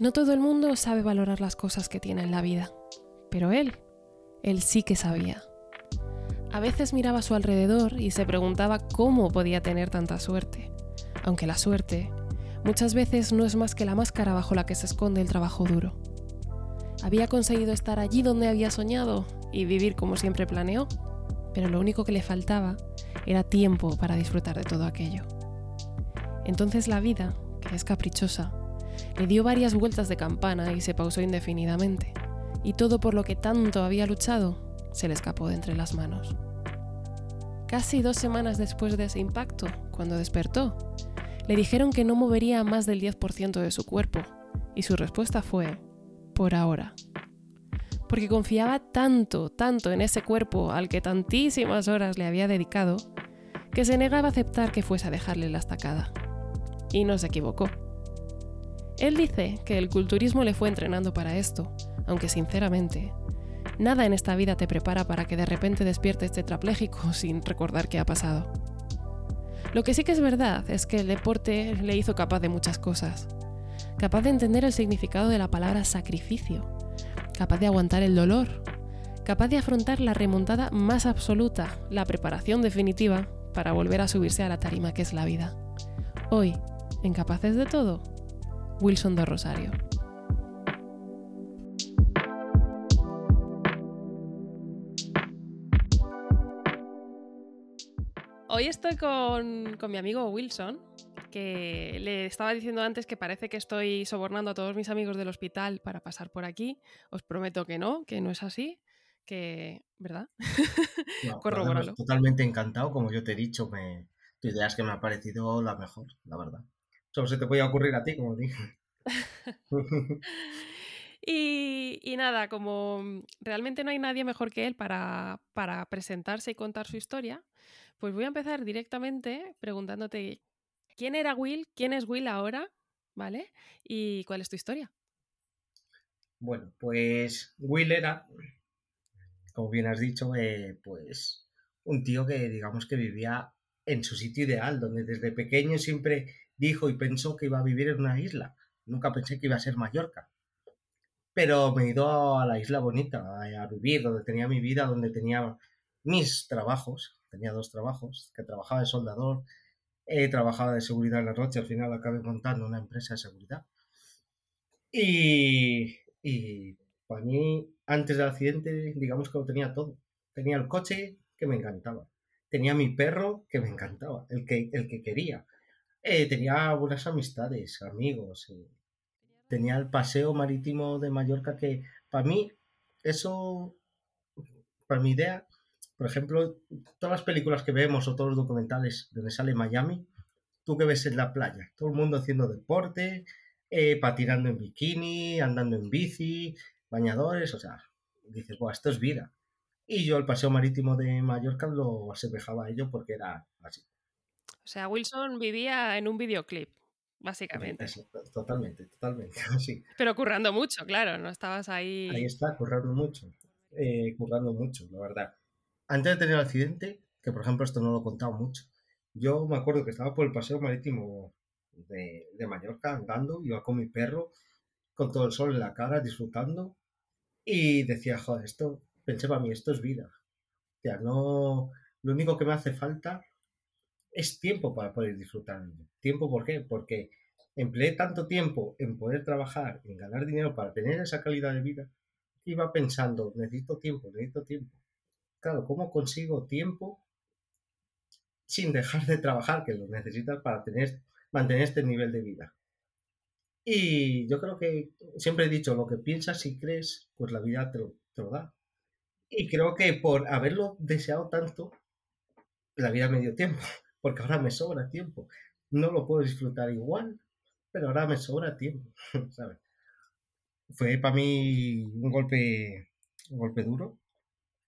No todo el mundo sabe valorar las cosas que tiene en la vida, pero él, él sí que sabía. A veces miraba a su alrededor y se preguntaba cómo podía tener tanta suerte, aunque la suerte muchas veces no es más que la máscara bajo la que se esconde el trabajo duro. Había conseguido estar allí donde había soñado y vivir como siempre planeó, pero lo único que le faltaba era tiempo para disfrutar de todo aquello. Entonces la vida, que es caprichosa, le dio varias vueltas de campana y se pausó indefinidamente, y todo por lo que tanto había luchado se le escapó de entre las manos. Casi dos semanas después de ese impacto, cuando despertó, le dijeron que no movería más del 10% de su cuerpo, y su respuesta fue, por ahora. Porque confiaba tanto, tanto en ese cuerpo al que tantísimas horas le había dedicado, que se negaba a aceptar que fuese a dejarle la estacada. Y no se equivocó. Él dice que el culturismo le fue entrenando para esto, aunque sinceramente, nada en esta vida te prepara para que de repente despiertes tetrapléjico sin recordar qué ha pasado. Lo que sí que es verdad es que el deporte le hizo capaz de muchas cosas. Capaz de entender el significado de la palabra sacrificio, capaz de aguantar el dolor, capaz de afrontar la remontada más absoluta, la preparación definitiva para volver a subirse a la tarima que es la vida. Hoy, en Capaces de Todo, Wilson de Rosario. Hoy estoy con, con, mi amigo Wilson, que le estaba diciendo antes que parece que estoy sobornando a todos mis amigos del hospital para pasar por aquí. Os prometo que no, que no es así, que, ¿verdad? No, Totalmente encantado, como yo te he dicho, me, tu idea es que me ha parecido la mejor, la verdad. Solo se te puede ocurrir a ti, como dije. y, y, nada, como realmente no hay nadie mejor que él para, para presentarse y contar su historia, pues voy a empezar directamente preguntándote quién era Will, quién es Will ahora, ¿vale? Y cuál es tu historia. Bueno, pues Will era, como bien has dicho, eh, pues un tío que digamos que vivía en su sitio ideal, donde desde pequeño siempre dijo y pensó que iba a vivir en una isla. Nunca pensé que iba a ser Mallorca. Pero me ido a la isla bonita, a, vivir, donde tenía mi vida, donde tenía mis trabajos. Tenía dos trabajos, que trabajaba de soldador, he trabajado de seguridad en la noche, al final acabé montando una empresa de seguridad. Y, y para mí, antes del accidente, digamos que lo tenía todo. Tenía el coche que me encantaba tenía mi perro que me encantaba, el que, el que quería. Eh, tenía buenas amistades, amigos. Eh, tenía el paseo marítimo de Mallorca que para mí, eso, para mi idea, por ejemplo, todas las películas que vemos o todos los documentales donde sale Miami, tú que ves en la playa, todo el mundo haciendo deporte, eh, patinando en bikini, andando en bici, bañadores, o sea, dices, Buah, esto es vida. Y yo el paseo marítimo de Mallorca lo asemejaba a ello porque era así. O sea, Wilson vivía en un videoclip, básicamente. totalmente, totalmente, sí. Pero currando mucho, claro, no estabas ahí. Ahí está, currando mucho. Eh, currando mucho, la verdad. Antes de tener el accidente, que por ejemplo esto no lo he contado mucho, yo me acuerdo que estaba por el paseo marítimo de, de Mallorca andando, iba con mi perro, con todo el sol en la cara, disfrutando, y decía, joder, esto pensé para mí, esto es vida. O sea, no, lo único que me hace falta es tiempo para poder disfrutar. ¿Tiempo por qué? Porque empleé tanto tiempo en poder trabajar, en ganar dinero para tener esa calidad de vida, que iba pensando, necesito tiempo, necesito tiempo. Claro, ¿cómo consigo tiempo sin dejar de trabajar, que lo necesitas para tener, mantener este nivel de vida? Y yo creo que siempre he dicho, lo que piensas y crees, pues la vida te lo da. Y creo que por haberlo deseado tanto, la vida me dio tiempo, porque ahora me sobra tiempo. No lo puedo disfrutar igual, pero ahora me sobra tiempo, ¿sabes? Fue para mí un golpe, un golpe duro.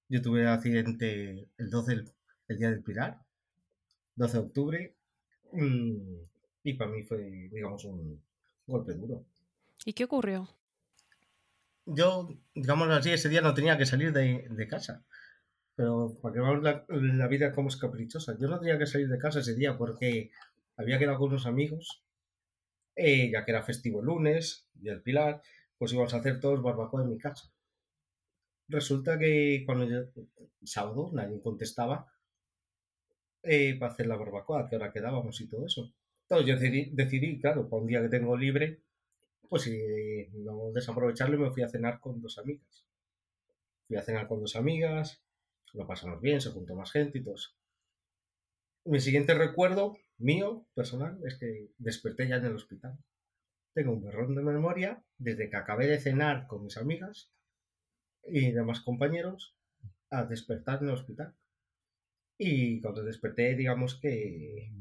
Yo tuve accidente el 12, el, día del Pilar, 12 de octubre, mm, y para mí fue, digamos, un golpe duro. ¿Y qué ocurrió? yo, digámoslo así, ese día no tenía que salir de, casa. Pero para que veamos la, vida como es caprichosa. Yo no tenía que salir de casa ese día porque había quedado con unos amigos eh, ya que era festivo el lunes y el Pilar, pues íbamos a hacer todos barbacoa en mi casa. Resulta que cuando yo, sábado nadie contestaba eh, para hacer la barbacoa, a qué hora quedábamos y todo eso. Entonces yo decidí, claro, para un día que tengo libre, pues si no desaprovecharlo me fui a cenar con dos amigas. Fui a cenar con dos amigas, lo pasamos bien, se juntó más gente y todo. Mi siguiente recuerdo mío, personal, es que desperté ya en el hospital. Tengo un berrón de memoria desde que acabé de cenar con mis amigas y demás compañeros a despertar en el hospital. Y cuando desperté, digamos que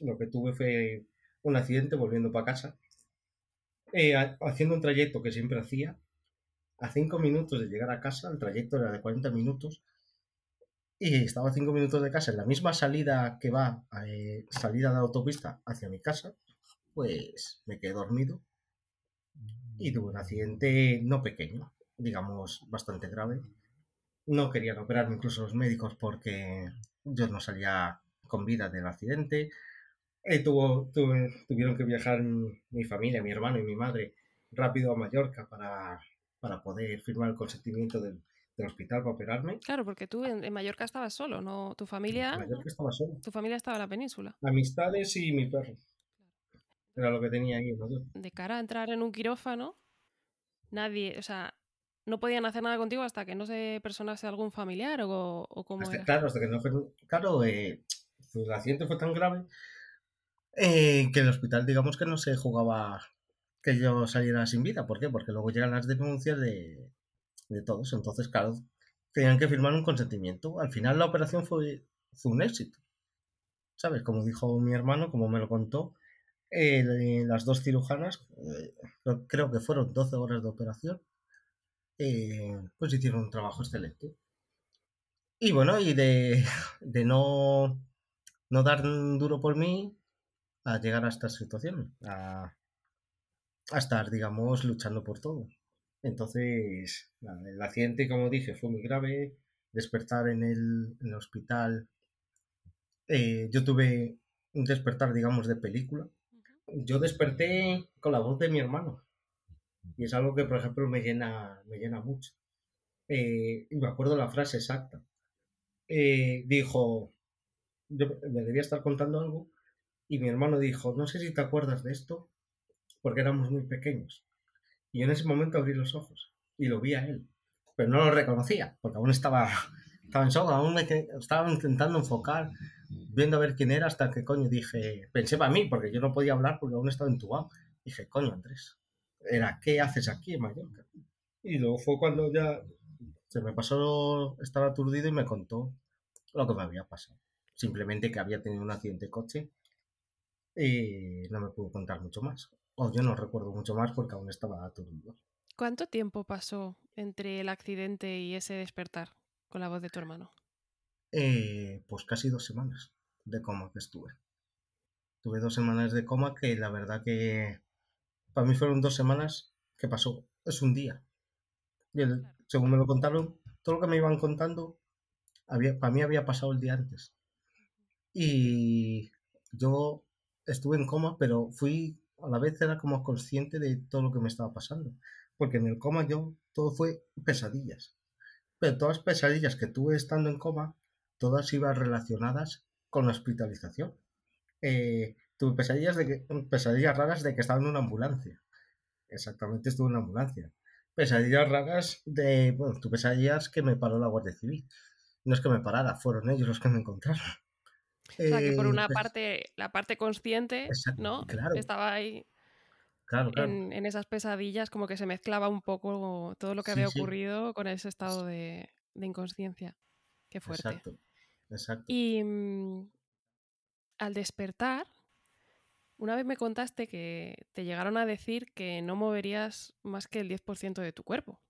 lo que tuve fue un accidente volviendo para casa, eh, haciendo un trayecto que siempre hacía. A cinco minutos de llegar a casa, el trayecto era de 40 minutos, y estaba a cinco minutos de casa en la misma salida que va, eh, salida de autopista hacia mi casa, pues me quedé dormido y tuve un accidente no pequeño, digamos bastante grave. No querían operarme incluso los médicos porque yo no salía con vida del accidente. Eh, tuvo, tuvieron que viajar mi familia, mi hermano y mi madre rápido a Mallorca para, para poder firmar el consentimiento del, del hospital para operarme. Claro, porque tú en, Mallorca estabas solo, ¿no? Tu familia. En Mallorca estaba solo. Tu familia estaba en la península. Amistades y mi perro. Era lo que tenía ahí De cara a entrar en un quirófano, nadie, o sea, no podían hacer nada contigo hasta que no se personase algún familiar o, o cómo era. Claro, hasta que no fue. Claro, eh, el accidente fue tan grave eh, que el hospital, digamos que no se jugaba que yo saliera sin vida. ¿Por qué? Porque luego llegan las denuncias de, de todos. Entonces, claro, tenían que firmar un consentimiento. Al final la operación fue, fue un éxito. ¿Sabes? Como dijo mi hermano, como me lo contó, eh, las dos cirujanas, eh, creo que fueron 12 horas de operación, eh, pues hicieron un trabajo excelente. Y bueno, y de, de no, no dar duro por mí a llegar a esta situación, a, a estar, digamos, luchando por todo. Entonces, el accidente, como dije, fue muy grave. Despertar en el, hospital. Eh, yo tuve un despertar, digamos, de película. Yo desperté con la voz de mi hermano. Y es algo que, por ejemplo, me llena, me llena mucho. Eh, y me acuerdo la frase exacta. Eh, dijo, yo me debía estar contando algo, y mi hermano dijo, no sé si te acuerdas de esto, porque éramos muy pequeños. Y en ese momento abrí los ojos y lo vi a él. Pero no lo reconocía, porque aún estaba, estaba en shock, aún me, estaba intentando enfocar, viendo a ver quién era, hasta que coño dije, pensé para mí, porque yo no podía hablar porque aún estaba entubado. Dije, coño, Andrés, era, ¿qué haces aquí en Mallorca? Y luego fue cuando ya se me pasó, estaba aturdido y me contó lo que me había pasado. Simplemente que había tenido un accidente de coche y no me pudo contar mucho más. Oh, yo no recuerdo mucho más porque aún estaba aturdido. ¿Cuánto tiempo pasó entre el accidente y ese despertar con la voz de tu hermano? Eh, pues casi dos semanas de coma que estuve. Tuve dos semanas de coma que la verdad que para mí fueron dos semanas que pasó. Es un día. Y según me lo contaron, todo lo que me iban contando, había, para mí había pasado el día antes. Y yo estuve en coma, pero fui a la vez era como consciente de todo lo que me estaba pasando. Porque en el coma yo todo fue pesadillas. Pero todas las pesadillas que tuve estando en coma, todas iban relacionadas con la hospitalización. Eh, tuve pesadillas, de que, pesadillas raras de que estaba en una ambulancia. Exactamente, estuve en una ambulancia. Pesadillas raras de, bueno, tuve pesadillas que me paró la Guardia Civil. No es que me parara, fueron ellos los que me encontraron. O sea, que por una pues parte, la parte consciente, ¿no? Estaba ahí En, esas pesadillas, como que se mezclaba un poco todo lo que había ocurrido con ese estado de, inconsciencia. Qué fuerte. Exacto, exacto. Y mm, al despertar, una vez me contaste que te llegaron a decir que no moverías más que el 10% de tu cuerpo.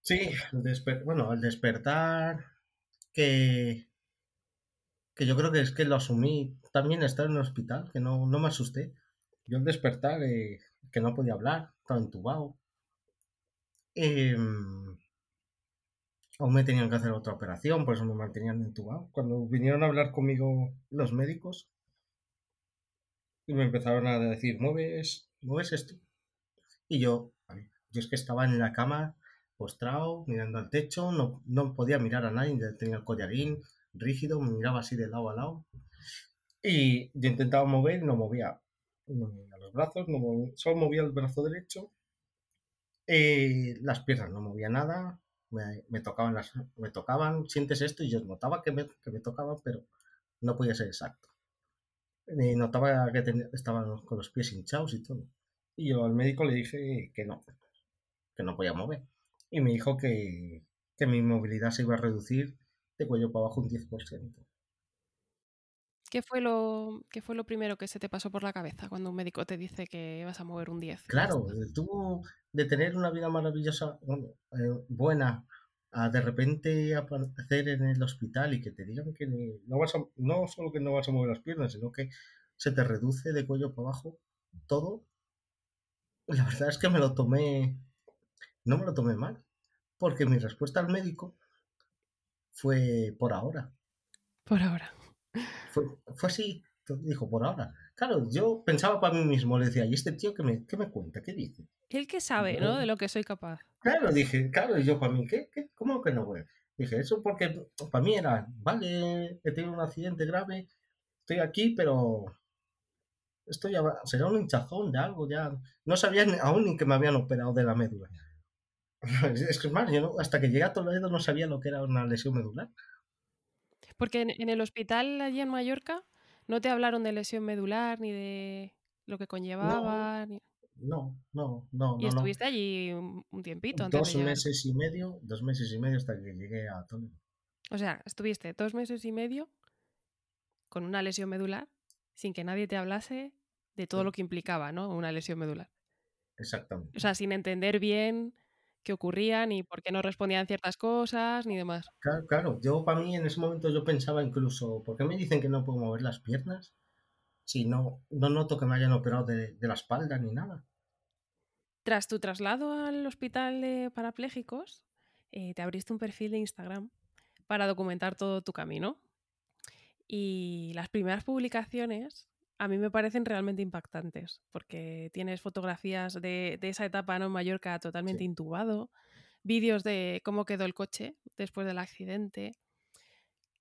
Sí, bueno, al despertar, que que yo creo que es que lo asumí también estar en el hospital, que no, no me asusté. Yo al despertar, eh, que no podía hablar, estaba entubado. Em, aún me tenían que hacer otra operación, por eso me mantenían entubado. Cuando vinieron a hablar conmigo los médicos, y me empezaron a decir, ¿mueves, mueves esto? Y yo, yo es que estaba en la cama postrado, mirando al techo, no, no podía mirar a nadie, tenía el collarín rígido, me miraba así de lado a lado. Y yo intentaba mover no movía, movía los brazos, no solo movía el brazo derecho. Eh, las piernas no movía nada, me, tocaban las, me tocaban, sientes esto, y yo notaba que me, que me tocaban, pero no podía ser exacto. Eh, notaba que estaban con los pies hinchados y todo. Y yo al médico le dije que no, que no podía mover y me dijo que, mi movilidad se iba a reducir de cuello para abajo un 10%. ¿Qué fue, lo, ¿Qué fue lo primero que se te pasó por la cabeza cuando un médico te dice que vas a mover un 10? Claro, tuvo de tener una vida maravillosa, eh, buena, a de repente aparecer en el hospital y que te digan que no, vas a, no solo que no vas a mover las piernas, sino que se te reduce de cuello para abajo todo. La verdad es que me lo tomé no me lo tomé mal, porque mi respuesta al médico fue por ahora. Por ahora. Fue, así, dijo por ahora. Claro, yo pensaba para mí mismo, le decía, ¿y este tío qué me, qué me cuenta? ¿Qué dice? El que sabe, ¿no? De lo que soy capaz. Claro, dije, claro, y yo para mí, ¿qué? qué cómo que no voy? Dije, eso porque para mí era, vale, he tenido un accidente grave, estoy aquí, pero esto ya será un hinchazón de algo, ya. No sabía aún ni que me habían operado de la médula. Es que es más, yo hasta que llegué a Toledo no sabía lo que era una lesión medular. Porque en, el hospital allí en Mallorca no te hablaron de lesión medular ni de lo que conllevaba. No, no, no, Y estuviste allí un, tiempito. Antes dos meses y medio, dos meses y medio hasta que llegué a Toledo. O sea, estuviste dos meses y medio con una lesión medular sin que nadie te hablase de todo lo que implicaba, ¿no? Una lesión medular. Exactamente. O sea, sin entender bien qué ocurría, ni por qué no respondían ciertas cosas, ni demás. Claro, claro. Yo para mí en ese momento yo pensaba incluso, ¿por qué me dicen que no puedo mover las piernas? Si no, no noto que me hayan operado de, la espalda ni nada. Tras tu traslado al hospital de parapléjicos, eh, te abriste un perfil de Instagram para documentar todo tu camino. Y las primeras publicaciones a mí me parecen realmente impactantes, porque tienes fotografías de, esa etapa ¿no? en Mallorca totalmente intubado, vídeos de cómo quedó el coche después del accidente.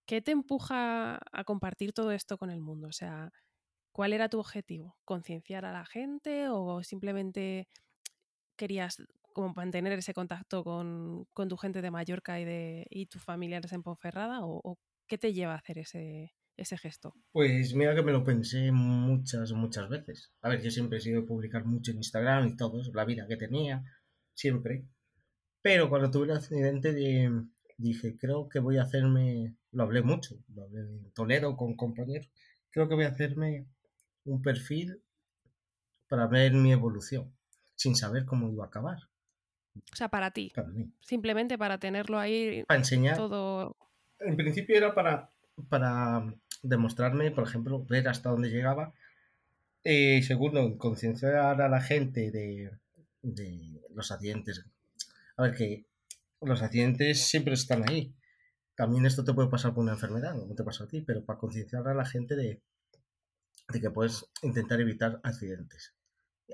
¿Qué te empuja a compartir todo esto con el mundo? O sea, ¿cuál era tu objetivo? ¿Concienciar a la gente o simplemente querías como mantener ese contacto con, tu gente de Mallorca y, de, y tus familiares en Ponferrada? ¿O, qué te lleva a hacer ese, ese gesto? Pues mira que me lo pensé muchas, muchas veces. A ver, yo siempre he sido de publicar mucho en Instagram y todo, la vida que tenía, siempre. Pero cuando tuve el accidente dije, creo que voy a hacerme, lo hablé mucho, lo hablé en Toledo con compañeros, creo que voy a hacerme un perfil para ver mi evolución, sin saber cómo iba a acabar. O sea, para ti. Para mí. Simplemente para tenerlo ahí. Para enseñar. Todo. En principio era para, para demostrarme, por ejemplo, ver hasta dónde llegaba. Y segundo, concienciar a la gente de, los accidentes. A ver, que los accidentes siempre están ahí. También esto te puede pasar por una enfermedad, no te pasa a ti, pero para concienciar a la gente de, que puedes intentar evitar accidentes.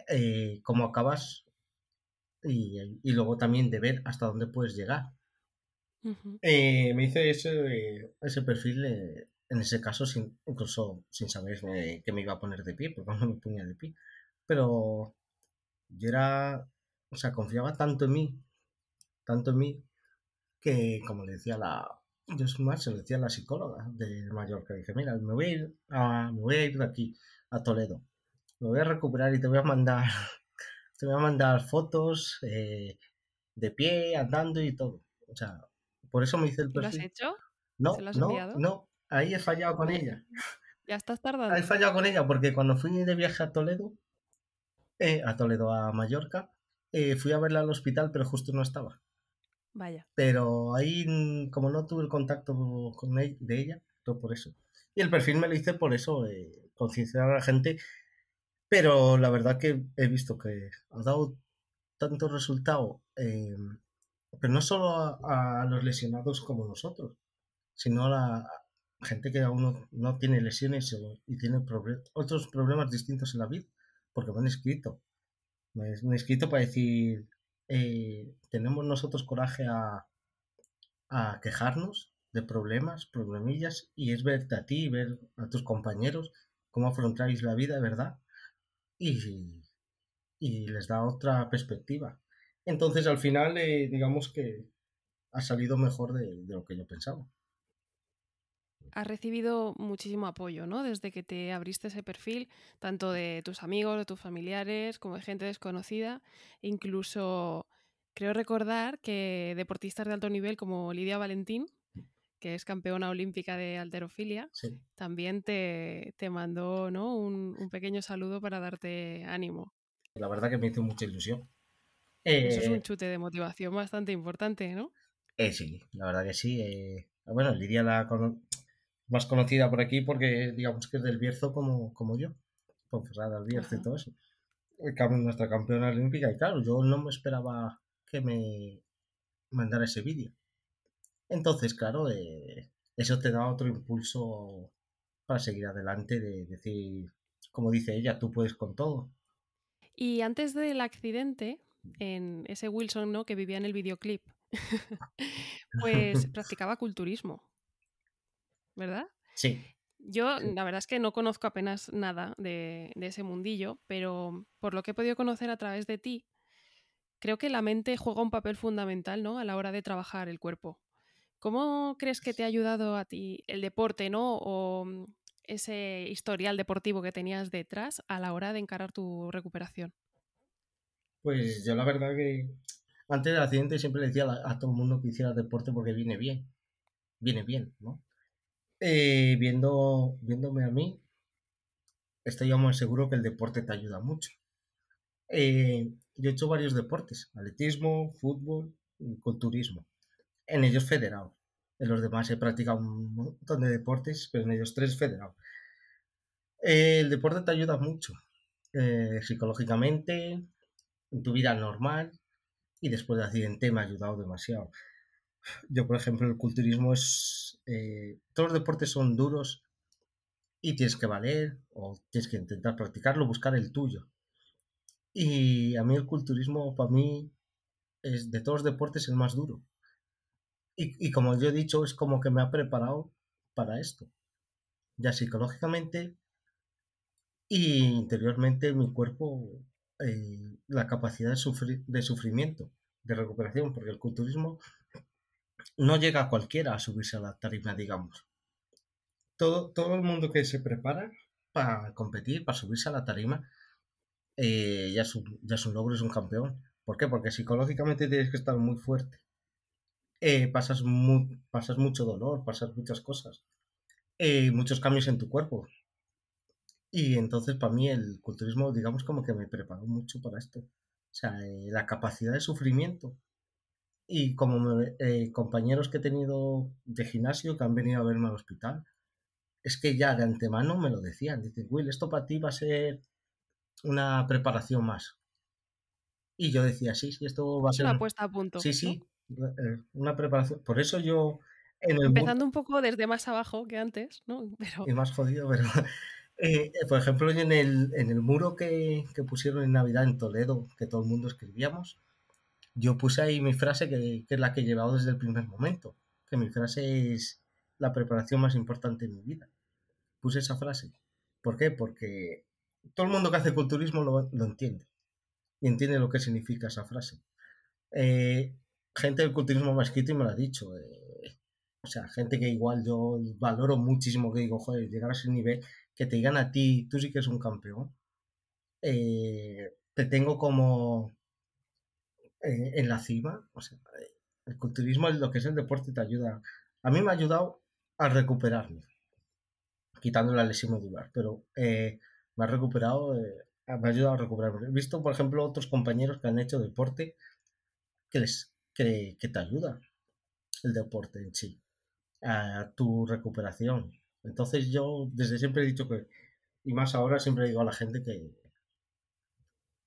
Eh, cómo acabas y, luego también de ver hasta dónde puedes llegar. Eh, me hice ese, ese perfil en ese caso, sin, incluso sin saber eh, que me iba a poner de pie, porque no me ponía de pie. Pero yo era, o sea, confiaba tanto en mí, tanto en mí, que como le decía la, yo más, se lo decía la psicóloga de Mallorca, dije, mira, me voy a ir, a, me voy a ir de aquí, a Toledo, me voy a recuperar y te voy a mandar, te voy a mandar fotos eh, de pie, andando y todo. O sea, por eso me hice el perfil. ¿Lo has hecho? No, no, no, ahí he fallado con ella. Ya estás tardando. He fallado con ella porque cuando fui de viaje a Toledo, eh, a Toledo, a Mallorca, eh, fui a verla al hospital, pero justo no estaba. Vaya. Pero ahí, como no tuve el contacto con ella, de ella, todo por eso. Y el perfil me lo hice por eso, eh, concienciar a la gente. Pero la verdad que he visto que ha dado tanto resultado, pero no solo a, a, los lesionados como nosotros, sino a, gente que aún no, tiene lesiones y tiene otros problemas distintos en la vida, porque me han escrito. Me han escrito para decir, eh, tenemos nosotros coraje a, a quejarnos de problemas, problemillas, y es verte a ti, ver a tus compañeros, cómo afrontáis la vida, ¿verdad? Y, y les da otra perspectiva. Entonces, al final, eh, digamos que ha salido mejor de, lo que yo pensaba. Has recibido muchísimo apoyo, ¿no? Desde que te abriste ese perfil, tanto de tus amigos, de tus familiares, como de gente desconocida. Incluso creo recordar que deportistas de alto nivel como Lidia Valentín, que es campeona olímpica de alterofilia, también te, mandó ¿no? un, un, pequeño saludo para darte ánimo. La verdad que me hizo mucha ilusión. Eso es un eh, chute de motivación bastante importante, ¿no? Eh, sí, la verdad que sí. Eh, bueno, Lidia la más conocida por aquí porque digamos que es del Bierzo como, como yo. Ponferrada del Bierzo y todo eso. Nuestra campeona olímpica y claro, yo no me esperaba que me mandara ese vídeo. Entonces, claro, eh, eso te da otro impulso para seguir adelante, de decir, como dice ella, tú puedes con todo. Y antes del accidente, en ese Wilson, ¿no? Que vivía en el videoclip, pues practicaba culturismo, ¿verdad? Sí. Yo, la verdad es que no conozco apenas nada de, ese mundillo, pero por lo que he podido conocer a través de ti, creo que la mente juega un papel fundamental, ¿no? A la hora de trabajar el cuerpo. ¿Cómo crees que te ha ayudado a ti el deporte, ¿no? O mm, ese historial deportivo que tenías detrás a la hora de encarar tu recuperación? Pues yo la verdad que antes del accidente siempre le decía a, todo el mundo que hiciera deporte porque viene bien. Viene bien, ¿no? Eh, viendo, viéndome a mí, estoy muy seguro que el deporte te ayuda mucho. Eh, yo he hecho varios deportes, atletismo, fútbol y culturismo. En ellos federado. En los demás he practicado un montón de deportes, pero en ellos tres federado. Eh, el deporte te ayuda mucho, psicológicamente, en tu vida normal y después del accidente me ha ayudado demasiado. Yo, por ejemplo, el culturismo es... Eh, todos los deportes son duros y tienes que valer o tienes que intentar practicarlo, buscar el tuyo. Y a mí el culturismo, para mí, es de todos los deportes el más duro. Y, y como yo he dicho, es como que me ha preparado para esto. Ya psicológicamente y interiormente mi cuerpo eh, la capacidad de, de sufrimiento, de recuperación, porque el culturismo no llega cualquiera a subirse a la tarima, digamos. Todo, todo el mundo que se prepara para competir, para subirse a la tarima, eh, ya, es un, ya es un logro, es un campeón. ¿Por qué? Porque psicológicamente tienes que estar muy fuerte. Eh, pasas, pasas mucho dolor, pasas muchas cosas, muchos cambios en tu cuerpo. Y entonces para mí el culturismo, digamos, como que me preparó mucho para esto. O sea, eh, la capacidad de sufrimiento. Y como eh, compañeros que he tenido de gimnasio que han venido a verme al hospital, es que ya de antemano me lo decían. Dicen, Will, esto para ti va a ser una preparación más. Y yo decía, sí, sí, esto va a ser... Una puesta a punto. Sí, sí, eh, una preparación. Por eso yo... Empezando un poco desde más abajo que antes, ¿no? Pero... Y más jodido, pero eh, eh, por ejemplo, en el, en el muro que, que, pusieron en Navidad en Toledo, que todo el mundo escribíamos, yo puse ahí mi frase que, que, es la que he llevado desde el primer momento, que mi frase es la preparación más importante en mi vida. Puse esa frase. ¿Por qué? Porque todo el mundo que hace culturismo lo, lo entiende y entiende lo que significa esa frase. Eh, gente del culturismo me ha escrito y me lo ha dicho. o sea, gente que igual yo valoro muchísimo, que digo, joder, llegar a ese nivel que te digan a ti, tú sí que eres un campeón, eh, te tengo como eh, en la cima. O sea, el culturismo, lo que es el deporte, te ayuda. A mí me ha ayudado a recuperarme, quitando la lesión modular, pero eh, me ha recuperado, me ha ayudado a recuperarme. He visto, por ejemplo, otros compañeros que han hecho deporte que, les, que, que te ayuda el deporte en sí, a tu recuperación. Entonces yo desde siempre he dicho que, y más ahora siempre digo a la gente que,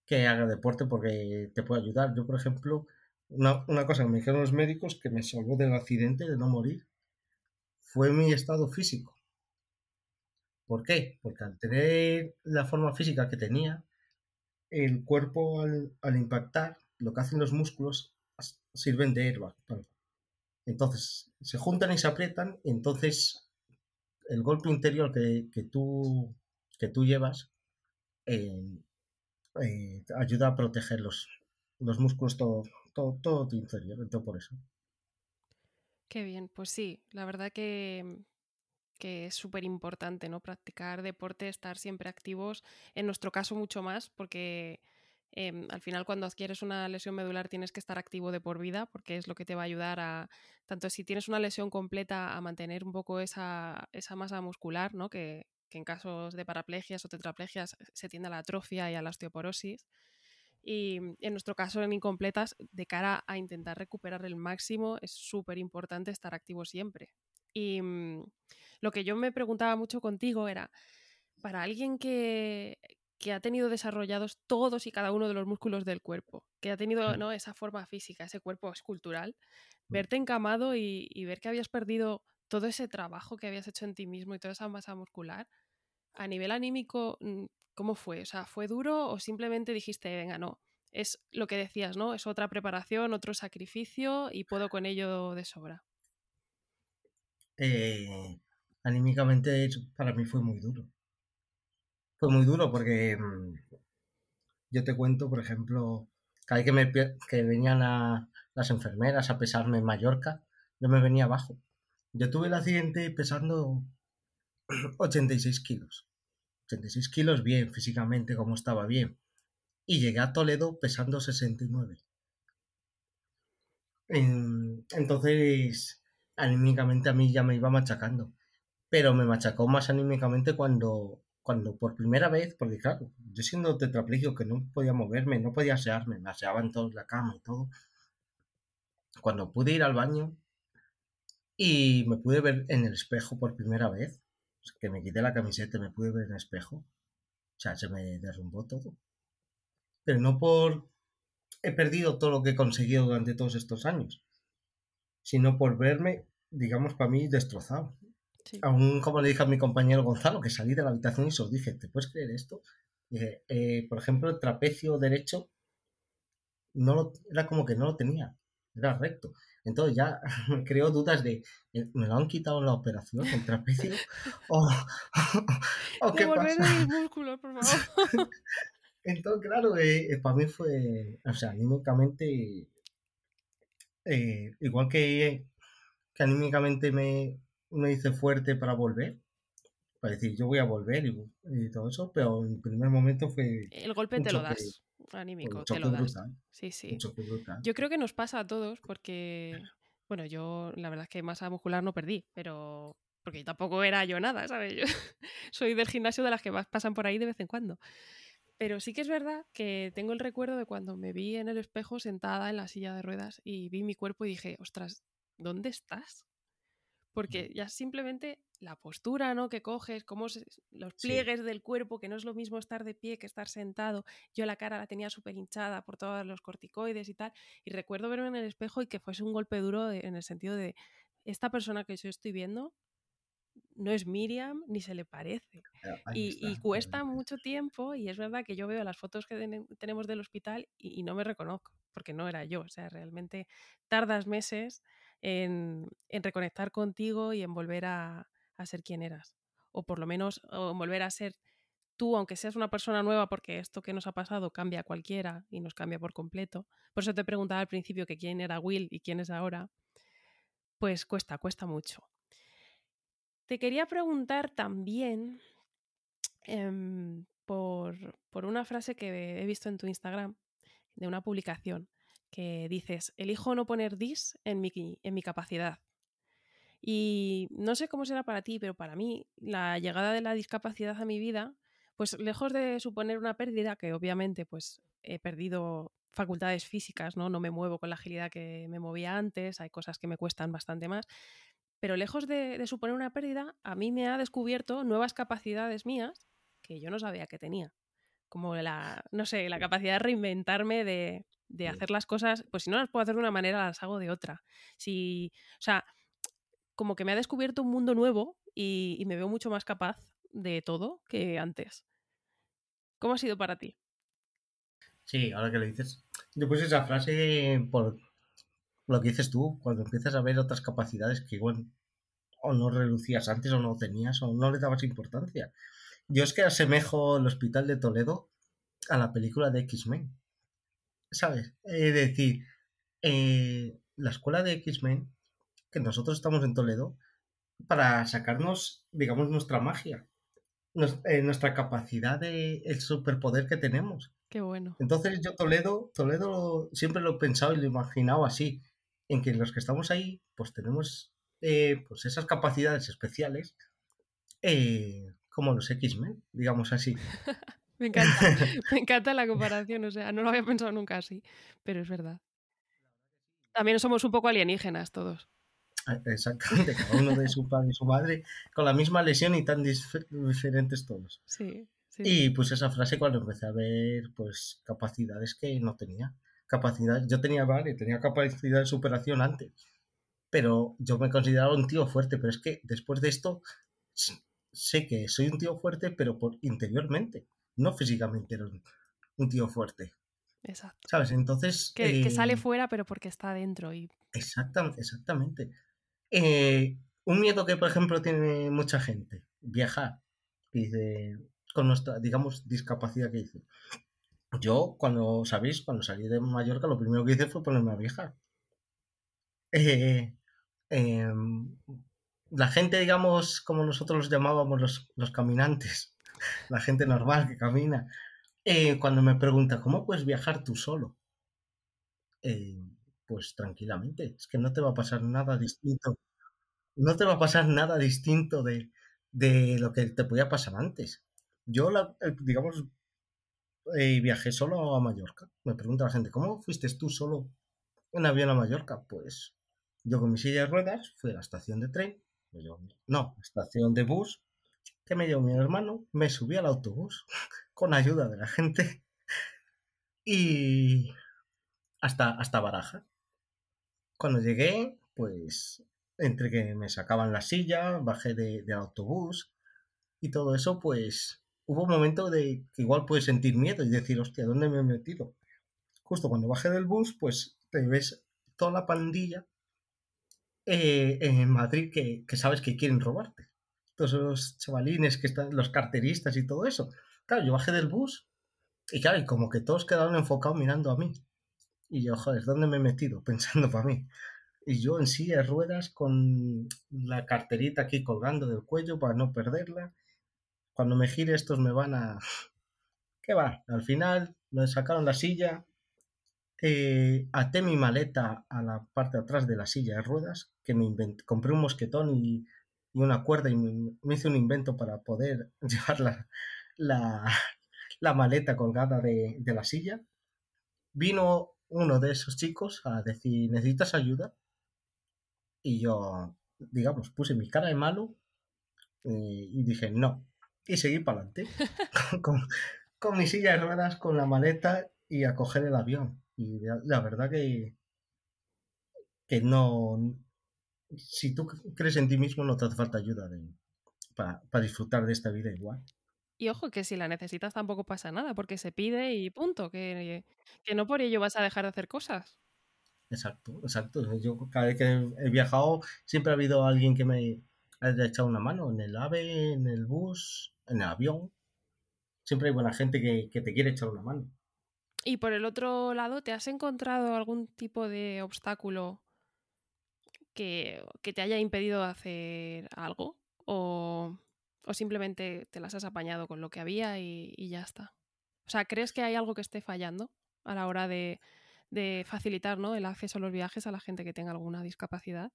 que haga deporte porque te puede ayudar. Yo, por ejemplo, una, cosa que me dijeron los médicos que me salvó del accidente, de no morir, fue mi estado físico. ¿Por qué? Porque al tener la forma física que tenía, el cuerpo al, impactar, lo que hacen los músculos sirven de airbag. Entonces, se juntan y se aprietan, entonces el golpe interior que, tú, que tú llevas eh, eh, ayuda a proteger los, los músculos todo, todo, todo tu interior, todo por eso. Qué bien, pues sí, la verdad que, que es súper importante, ¿no? Practicar deporte, estar siempre activos, en nuestro caso mucho más, porque em, al final cuando adquieres una lesión medular tienes que estar activo de por vida, porque es lo que te va a ayudar a, tanto si tienes una lesión completa, a mantener un poco esa, esa masa muscular, ¿no? Que, que en casos de paraplegias o tetraplegias se tiende a la atrofia y a la osteoporosis. Y en nuestro caso, en incompletas, de cara a intentar recuperar el máximo, es súper importante estar activo siempre. Y mm, lo que yo me preguntaba mucho contigo era, para alguien que, que ha tenido desarrollados todos y cada uno de los músculos del cuerpo, que ha tenido ¿no? esa forma física, ese cuerpo escultural, verte encamado y, y, ver que habías perdido todo ese trabajo que habías hecho en ti mismo y toda esa masa muscular, a nivel anímico, mm, ¿cómo fue? O sea, ¿fue duro o simplemente dijiste, venga, no? Es lo que decías, ¿no? Es otra preparación, otro sacrificio y puedo con ello de sobra. Eh, anímicamente para mí fue muy duro. Fue muy duro porque mm, yo te cuento, por ejemplo, cada vez que, me, que venían las enfermeras a pesarme en Mallorca, yo me venía abajo. Yo tuve el accidente pesando 86 kilos. 86 kilos bien, físicamente, como estaba bien. Y llegué a Toledo pesando 69. Entonces, anímicamente a mí ya me iba machacando. Pero me machacó más anímicamente cuando, cuando por primera vez, porque claro, yo siendo tetrapléjico que no podía moverme, no podía asearme, me aseaban todos la cama y todo. Cuando pude ir al baño y me pude ver en el espejo por primera vez, que me quité la camiseta y me pude ver en el espejo, o sea, se me derrumbó todo. Pero no por he perdido todo lo que he conseguido durante todos estos años, sino por verme, digamos, para mí destrozado. Aún como le dije a mi compañero Gonzalo, que salí de la habitación y se os dije, ¿te puedes creer esto? Eh, por ejemplo, el trapecio derecho no lo, era como que no lo tenía, era recto. Entonces ya creo dudas de, eh, ¿me lo han quitado en la operación, el trapecio? ¿O, o qué pasa? músculos, por favor. Entonces, claro, eh, eh, para mí fue, o sea, anímicamente, igual que, que anímicamente me, me hice fuerte para volver, para decir, yo voy a volver y, todo eso, pero en primer momento fue... El golpe te lo das anímico, te lo das. Sí, sí. Yo creo que nos pasa a todos porque, bueno, yo la verdad es que masa muscular no perdí, pero porque tampoco era yo nada, ¿sabes? Yo soy del gimnasio de las que pasan por ahí de vez en cuando. Pero sí que es verdad que tengo el recuerdo de cuando me vi en el espejo sentada en la silla de ruedas y vi mi cuerpo y dije, ostras, ¿dónde estás? Porque ya simplemente la postura ¿no? que coges, cómo los pliegues del cuerpo, que no es lo mismo estar de pie que estar sentado. Yo la cara la tenía súper hinchada por todos los corticoides y tal. Y recuerdo verme en el espejo y que fuese un golpe duro en el sentido de esta persona que yo estoy viendo no es Miriam ni se le parece. Y, cuesta mucho tiempo y es verdad que yo veo las fotos que tenemos del hospital y, y no me reconozco porque no era yo. O sea, realmente tardas meses en, en reconectar contigo y en volver a, a ser quien eras. O por lo menos volver a ser tú, aunque seas una persona nueva, porque esto que nos ha pasado cambia a cualquiera y nos cambia por completo. Por eso te preguntaba al principio que quién era Will y quién es ahora. Pues cuesta, cuesta mucho. Te quería preguntar también em, por, por una frase que he visto en tu Instagram, de una publicación, que dices, elijo no poner dis en mi, en mi capacidad. Y no sé cómo será para ti, pero para mí la llegada de la discapacidad a mi vida, pues lejos de suponer una pérdida, que obviamente pues he perdido facultades físicas, ¿no? No me muevo con la agilidad que me movía antes, hay cosas que me cuestan bastante más, pero lejos de, suponer una pérdida, a mí me ha descubierto nuevas capacidades mías que yo no sabía que tenía. Como la, no sé, la capacidad de reinventarme, de, de hacer las cosas, pues si no las puedo hacer de una manera, las hago de otra. Si, o sea, como que me ha descubierto un mundo nuevo y, me veo mucho más capaz de todo que antes. ¿Cómo ha sido para ti? Sí, ahora que lo dices. Yo puse esa frase por lo que dices tú, cuando empiezas a ver otras capacidades que igual o no relucías antes o no tenías o no le dabas importancia. Yo es que asemejo el hospital de Toledo a la película de X-Men. ¿Sabes? Es decir, eh, la escuela de X-Men, que nosotros estamos en Toledo, para sacarnos, digamos, nuestra magia, eh, nuestra capacidad de el superpoder que tenemos. Qué bueno. Entonces yo Toledo, Toledo siempre lo he pensado y lo he imaginado así, en que los que estamos ahí, pues tenemos eh, pues esas capacidades especiales, eh, como los X-Men, digamos así. me encanta, me encanta la comparación, o sea, no lo había pensado nunca así, pero es verdad. También somos un poco alienígenas todos. Ah, exactamente, cada uno de su padre y su madre, con la misma lesión y tan diferentes todos. Sí, sí. Y pues esa frase cuando empecé a ver pues capacidades que no tenía. Capacidad, yo tenía, vale, tenía capacidad de superación antes, pero yo me consideraba un tío fuerte, pero es que después de esto sé que soy un tío fuerte, pero por interiormente, no físicamente era un, tío fuerte. Exacto. ¿Sabes? Entonces... Que, sale eh, fuera, pero porque está dentro. Y... Exactamente, exactamente. Eh, un miedo que, por ejemplo, tiene mucha gente, viajar, dice, con nuestra, digamos, discapacidad que dice. Yo, cuando, ¿sabéis? Cuando salí de Mallorca, lo primero que hice fue ponerme a viajar. Eh, em, la gente, digamos, como nosotros los llamábamos los, los caminantes, la gente normal que camina, eh, cuando me pregunta, ¿cómo puedes viajar tú solo? Eh, pues tranquilamente, es que no te va a pasar nada distinto. No te va a pasar nada distinto de, de lo que te podía pasar antes. Yo, la, digamos, viajé solo a Mallorca. Me pregunta la gente, ¿cómo fuiste tú solo en avión a Mallorca? Pues yo con mi silla de ruedas fui a la estación de tren, no, estación de bus, que me llevó mi hermano, me subí al autobús con ayuda de la gente y hasta, hasta Baraja. Cuando llegué, pues entre que me sacaban la silla, bajé de, autobús y todo eso, pues hubo un momento de que igual puedes sentir miedo y decir, hostia, ¿dónde me he metido? Justo cuando bajé del bus, pues te ves toda la pandilla eh, en Madrid que, sabes que quieren robarte. Todos esos chavalines que están, los carteristas y todo eso. Claro, yo bajé del bus y claro, y como que todos quedaron enfocados mirando a mí. Y yo, joder, ¿dónde me he metido? Pensando para mí. Y yo en silla de ruedas con la carterita aquí colgando del cuello para no perderla. Cuando me gire estos me van a... ¿Qué va? Al final me sacaron la silla, eh, até mi maleta a la parte de atrás de la silla de ruedas, que me compré un mosquetón y, una cuerda y me, hice un invento para poder llevar la, maleta colgada de, la silla. Vino uno de esos chicos a decir, ¿necesitas ayuda? Y yo, digamos, puse mi cara de malo eh, y, dije, no. Y seguí para adelante con, con mi silla de ruedas, con la maleta y a coger el avión. Y la, verdad que, que no, si tú crees en ti mismo no te hace falta ayuda para, disfrutar de esta vida igual. Y ojo, que si la necesitas tampoco pasa nada, porque se pide y punto, que, que no por ello vas a dejar de hacer cosas. Exacto, exacto. Yo cada vez que he viajado siempre ha habido alguien que me haya echado una mano, en el AVE, en el bus, en el avión. Siempre hay buena gente que, que te quiere echar una mano. Y por el otro lado, ¿te has encontrado algún tipo de obstáculo que, te haya impedido hacer algo? ¿O, simplemente te las has apañado con lo que había y, ya está? O sea, ¿crees que hay algo que esté fallando a la hora de, facilitar el acceso a los viajes a la gente que tenga alguna discapacidad?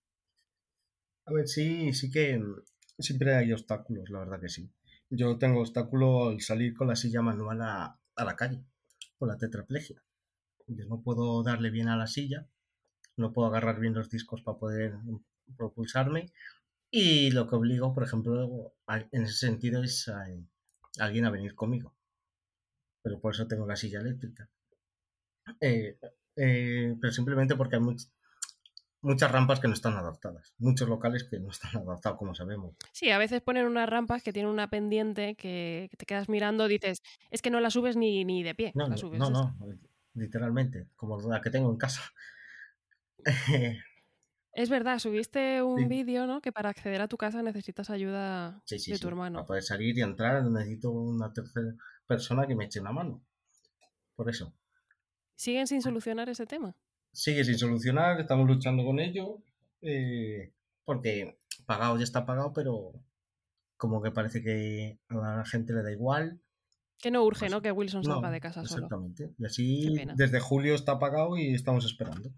A ver, sí, sí que siempre hay obstáculos, la verdad que sí. Yo tengo obstáculo al salir con la silla manual a la calle la tetraplegia. Yo no puedo darle bien a la silla, no puedo agarrar bien los discos para poder propulsarme y lo que obligo, por ejemplo, en ese sentido es a, alguien a venir conmigo. Pero por eso tengo la silla eléctrica. Eh, eh, pero simplemente porque hay muchas rampas que no están adaptadas, muchos locales que no están adaptados, como sabemos. Sí, a veces ponen unas rampas que tienen una pendiente que, te quedas mirando, dices, es que no la subes ni, ni de pie. No, la no, no, literalmente, como la que tengo en casa. es verdad, subiste un vídeo, ¿no? Que para acceder a tu casa necesitas ayuda de tu hermano. Para poder salir y entrar necesito una tercera persona que me eche una mano. Por eso. ¿Siguen sin solucionar ese tema? sigue sin solucionar, estamos luchando con ello, eh, porque pagado ya está pagado, pero como que parece que a la gente le da igual. Que no urge, pues ¿no? Que Wilson salga de casa solo. Exactamente. Y así desde julio está pagado y estamos esperando.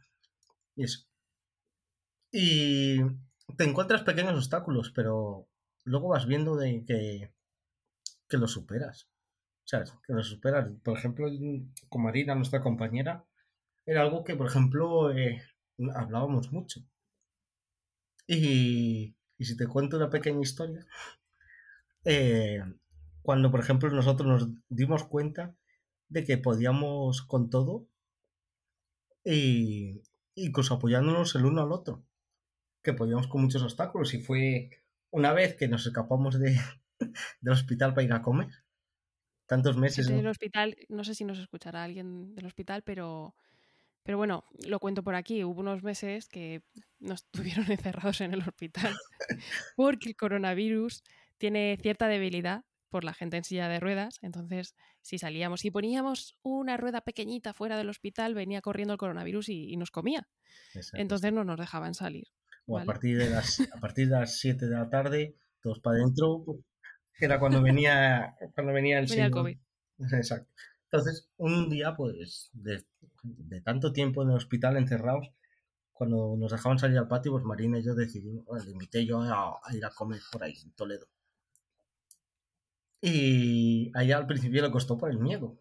Y eso. Y te encuentras pequeños obstáculos, pero luego vas viendo de que, que lo superas. Sea, que lo superas. Por ejemplo, con Marina, nuestra compañera, era algo que, por ejemplo, eh, hablábamos mucho. Y, si te cuento una pequeña historia, eh, cuando, por ejemplo, nosotros nos dimos cuenta de que podíamos con todo y incluso apoyándonos el uno al otro, que podíamos con muchos obstáculos y fue una vez que nos escapamos de, del hospital para ir a comer, tantos meses. En el hospital, no sé si nos escuchará alguien del hospital, pero pero bueno, lo cuento por aquí. Hubo unos meses que nos tuvieron encerrados en el hospital porque el coronavirus tiene cierta debilidad por la gente en silla de ruedas. Entonces, si salíamos y poníamos una rueda pequeñita fuera del hospital, venía corriendo el coronavirus y, nos comía. Entonces no nos dejaban salir. O a, partir de las, a partir de las 7 de la tarde, todos para adentro, que era cuando venía, cuando venía el, venía el COVID. Exacto. Entonces, un día, pues, de, tanto tiempo en el hospital encerrados, cuando nos dejaban salir al patio, pues Marina y yo decidimos, le invité yo a, ir a comer por ahí, en Toledo. Y allá al principio le costó por el miedo.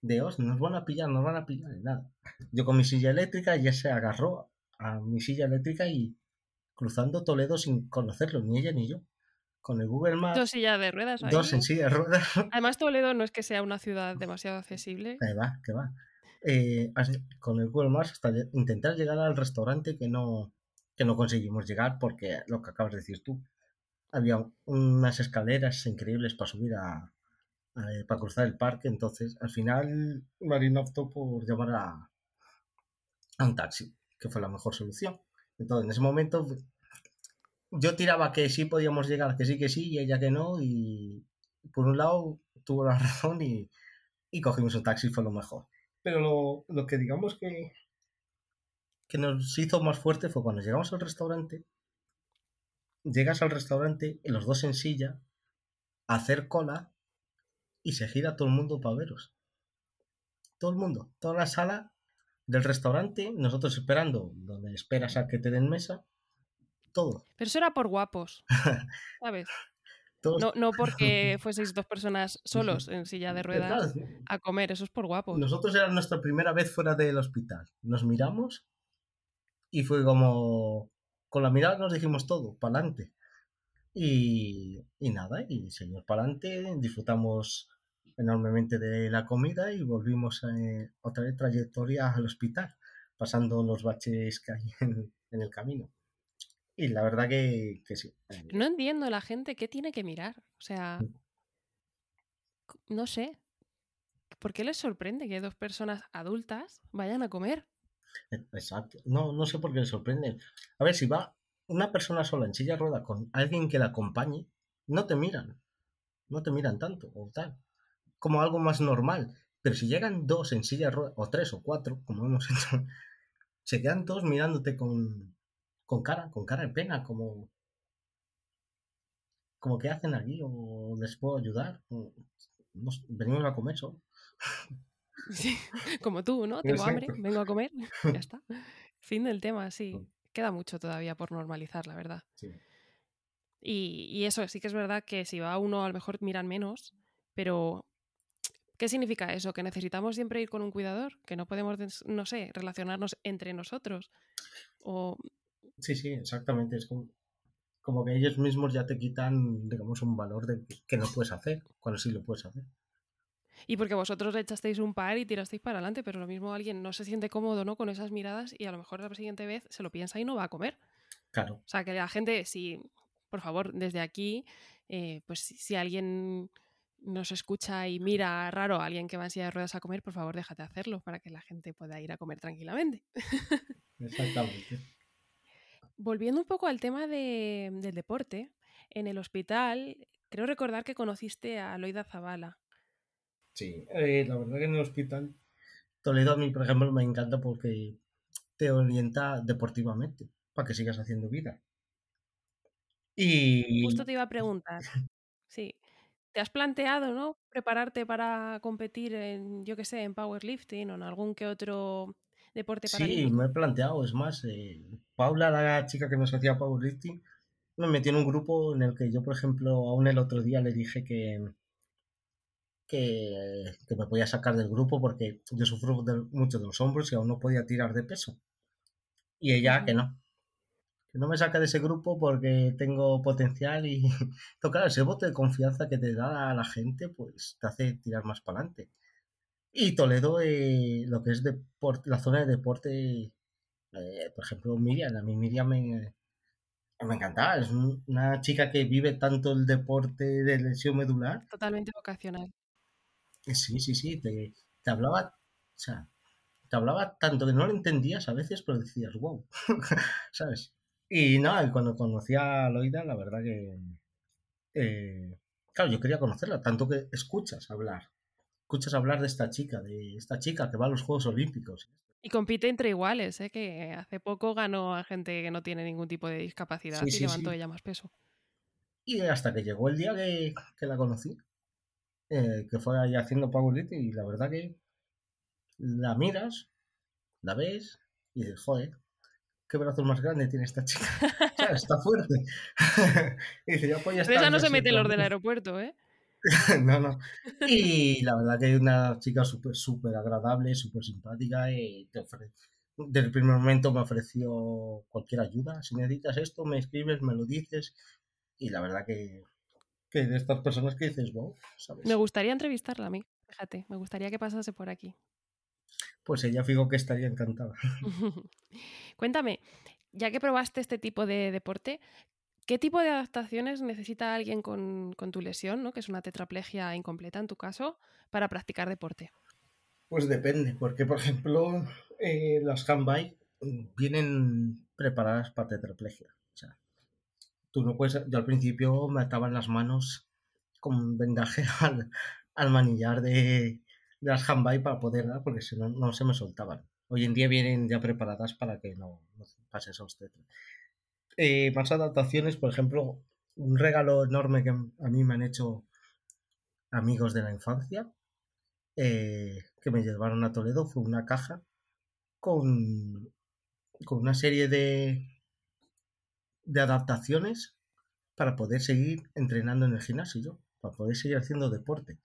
De, os, nos van a pillar, nos van a pillar, y nada. Yo con mi silla eléctrica ya se agarró a mi silla eléctrica y cruzando Toledo sin conocerlo, ni ella ni yo con el Google Maps. Dos sillas de ruedas. Dos en silla de ruedas. Además, Toledo no es que sea una ciudad demasiado accesible. Que va, que va. Eh, con el Google Maps hasta intentar llegar al restaurante que no, que no conseguimos llegar porque lo que acabas de decir tú. Había unas escaleras increíbles para subir a, para cruzar el parque, entonces al final Marina optó por llamar a, a un taxi, que fue la mejor solución. Entonces en ese momento yo tiraba que sí podíamos llegar, que sí, que sí, y ella que no, y por un lado tuvo la razón y, cogimos un taxi, fue lo mejor. Pero lo, que digamos que, que nos hizo más fuerte fue cuando llegamos al restaurante, llegas al restaurante, los dos en silla, a hacer cola y se gira todo el mundo para veros. Todo el mundo, toda la sala del restaurante, nosotros esperando, donde esperas a que te den mesa, pero eso era por guapos, ¿sabes? No, no, porque fueseis dos personas solos en silla de ruedas a comer, eso es por guapos. Nosotros era nuestra primera vez fuera del hospital. Nos miramos y fue como. Con la mirada nos dijimos todo, para adelante. Y, y, nada, y seguimos para adelante, disfrutamos enormemente de la comida y volvimos eh, otra vez trayectoria al hospital, pasando los baches que hay en el camino. Y la verdad que, sí. No entiendo la gente qué tiene que mirar. O sea, mm. no sé. ¿Por qué les sorprende que dos personas adultas vayan a comer? E, exacto. No, no sé por qué les sorprende. A ver, si va una persona sola en silla rueda con alguien que la acompañe, no te miran. No te miran tanto o tal. Como algo más normal. Pero si llegan dos en silla o tres o cuatro, como hemos hecho, se quedan todos mirándote con, con cara, con cara de pena, como, como que hacen allí o les puedo ayudar. venimos a comer solo. Sí, como tú, ¿no? Tengo hambre, vengo a comer, ya está. Fin del tema, sí. Queda mucho todavía por normalizar, la verdad. Y, y, eso, sí que es verdad que si va uno a lo mejor miran menos, pero ¿qué significa eso? ¿Que necesitamos siempre ir con un cuidador? ¿Que no podemos, no sé, relacionarnos entre nosotros? O Sí, sí, exactamente. Es como, que ellos mismos ya te quitan, digamos, un valor de que no puedes hacer, cuando sí lo puedes hacer. Y porque vosotros le echasteis un par y tirasteis para adelante, pero lo mismo alguien no se siente cómodo ¿no? con esas miradas y a lo mejor la siguiente vez se lo piensa y no va a comer. Claro. O sea, que la gente, si, por favor, desde aquí, eh, pues si alguien nos escucha y mira raro a alguien que va en silla de ruedas a comer, por favor déjate hacerlo para que la gente pueda ir a comer tranquilamente. Exactamente. Volviendo un poco al tema del deporte, en el hospital creo recordar que conociste a Loida Zavala. Sí, eh, la verdad que en el hospital Toledo a mí, por ejemplo, me encanta porque te orienta deportivamente para que sigas haciendo vida. Y... Justo te iba a preguntar. Sí. ¿Te has planteado, no? Prepararte para competir en, yo qué sé, en powerlifting o en algún que otro deporte Sí, me he planteado, es más, eh, Paula, la chica que nos hacía powerlifting, me metió en un grupo en el que yo, por ejemplo, aún el otro día le dije que, que, me podía sacar del grupo porque yo sufro mucho de los hombros y aún no podía tirar de peso. Y ella que no, no me saca de ese grupo porque tengo potencial y claro, ese voto de confianza que te da a la gente, pues te hace tirar más para adelante. Y Toledo, eh, lo que es deporte, la zona de deporte, eh, por ejemplo, Miriam, a mí Miriam me, me encantaba, es una chica que vive tanto el deporte de lesión medular. Totalmente vocacional. Sí, sí, sí, te, te hablaba, o sea, te hablaba tanto que no lo entendías a veces, pero decías, wow, ¿sabes? Y nada, cuando conocí a Loida, la verdad que. Eh, claro, yo quería conocerla, tanto que escuchas hablar. Escuchas hablar de esta chica, de esta chica que va a los Juegos Olímpicos. Y compite entre iguales, ¿eh? que hace poco ganó a gente que no tiene ningún tipo de discapacidad y levantó ella más peso. Y hasta que llegó el día que, la conocí, eh, que fue ahí haciendo powerlifting, y la verdad que la miras, la ves y dices, joder, qué brazos más grandes tiene esta chica. está fuerte. y dice, ya pues esa no se mete los del aeropuerto, ¿eh? no, no. Y la verdad que es una chica súper, súper agradable, súper simpática y te ofrece. Desde el primer momento me ofreció cualquier ayuda. Si necesitas esto, me escribes, me lo dices. Y la verdad que, que de estas personas que dices, wow, ¿sabes? Me gustaría entrevistarla a mí, fíjate, me gustaría que pasase por aquí pues ella fijo que estaría encantada. Cuéntame, ya que probaste este tipo de deporte, ¿qué tipo de adaptaciones necesita alguien con, tu lesión, ¿no? que es una tetraplegia incompleta en tu caso, para practicar deporte? Pues depende, porque por ejemplo eh, las handbike vienen preparadas para tetraplegia. O sea, tú no puedes. Yo al principio me ataban las manos con vendaje al manillar de, de las handbike para poder dar, porque si no, no se me soltaban. Hoy en día vienen ya preparadas para que no, pase eso a usted. Eh, más adaptaciones, por ejemplo, un regalo enorme que a mí me han hecho amigos de la infancia, eh, que me llevaron a Toledo, fue una caja con, con una serie de, de adaptaciones para poder seguir entrenando en el gimnasio, para poder seguir haciendo deporte